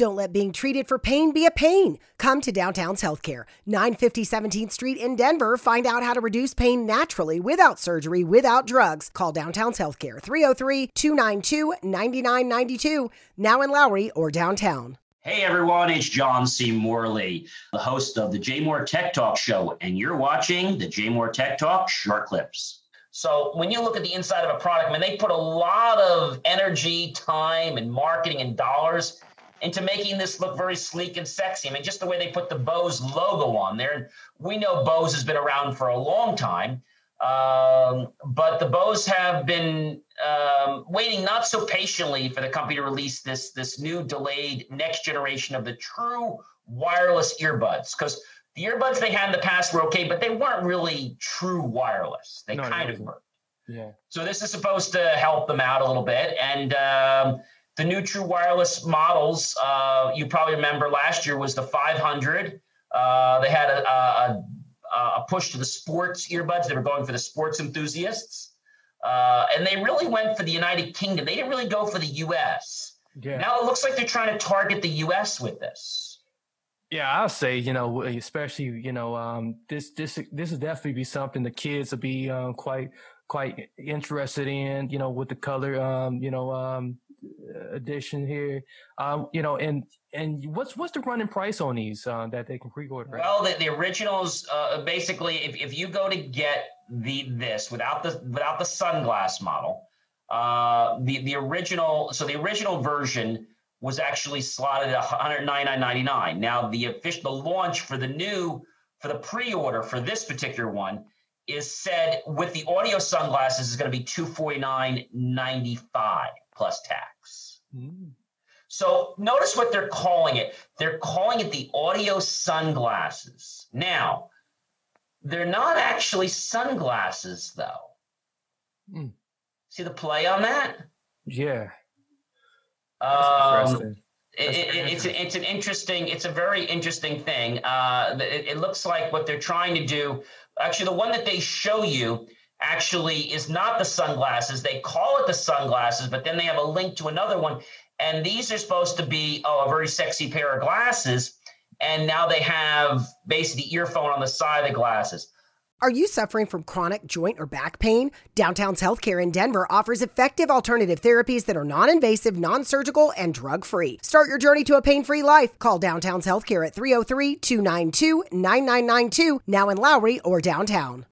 Don't let being treated for pain be a pain. Come to Downtown's Healthcare, 950 17th Street in Denver. Find out how to reduce pain naturally without surgery, without drugs. Call Downtown's Healthcare, 303 292 9992, now in Lowry or downtown. Hey everyone, it's John C. Morley, the host of the JMOR Tech Talk Show, and you're watching the JMOR Tech Talk short clips. So when you look at the inside of a product, I mean, they put a lot of energy, time, and marketing and dollars into making this look very sleek and sexy. I mean, just the way they put the Bose logo on there. And we know Bose has been around for a long time, um, but the Bose have been um, waiting not so patiently for the company to release this this new delayed next generation of the true wireless earbuds because the earbuds they had in the past were okay, but they weren't really true wireless. They no, kind of were. Yeah. So this is supposed to help them out a little bit, and um, the new true wireless models, uh, you probably remember last year was the 500. Uh, they had a, a, a, push to the sports earbuds. They were going for the sports enthusiasts. Uh, and they really went for the United Kingdom. They didn't really go for the US. Yeah. Now it looks like they're trying to target the US with this. Yeah, I'll say, you know, especially, you know, um, this this this is definitely be something the kids will be um, quite quite interested in, you know, with the color, um, you know, um, edition here. Um, you know, and and what's what's the running price on these uh, that they can pre-order? Well, the, the originals uh, basically, if, if you go to get the this without the without the sunglass model, uh, the the original so the original version was actually slotted at 199.99. Now the official the launch for the new for the pre-order for this particular one is said with the audio sunglasses is going to be 249.95 plus tax. Mm. So notice what they're calling it. They're calling it the audio sunglasses. Now, they're not actually sunglasses, though. Mm. See the play on that? Yeah. Um, it, it, it's, a, it's an interesting, it's a very interesting thing. Uh, it, it looks like what they're trying to do. Actually, the one that they show you actually is not the sunglasses. They call it the sunglasses, but then they have a link to another one. And these are supposed to be oh, a very sexy pair of glasses. And now they have basically earphone on the side of the glasses. Are you suffering from chronic joint or back pain? Downtown's Healthcare in Denver offers effective alternative therapies that are non invasive, non surgical, and drug free. Start your journey to a pain free life. Call Downtown's Healthcare at 303 292 9992, now in Lowry or downtown.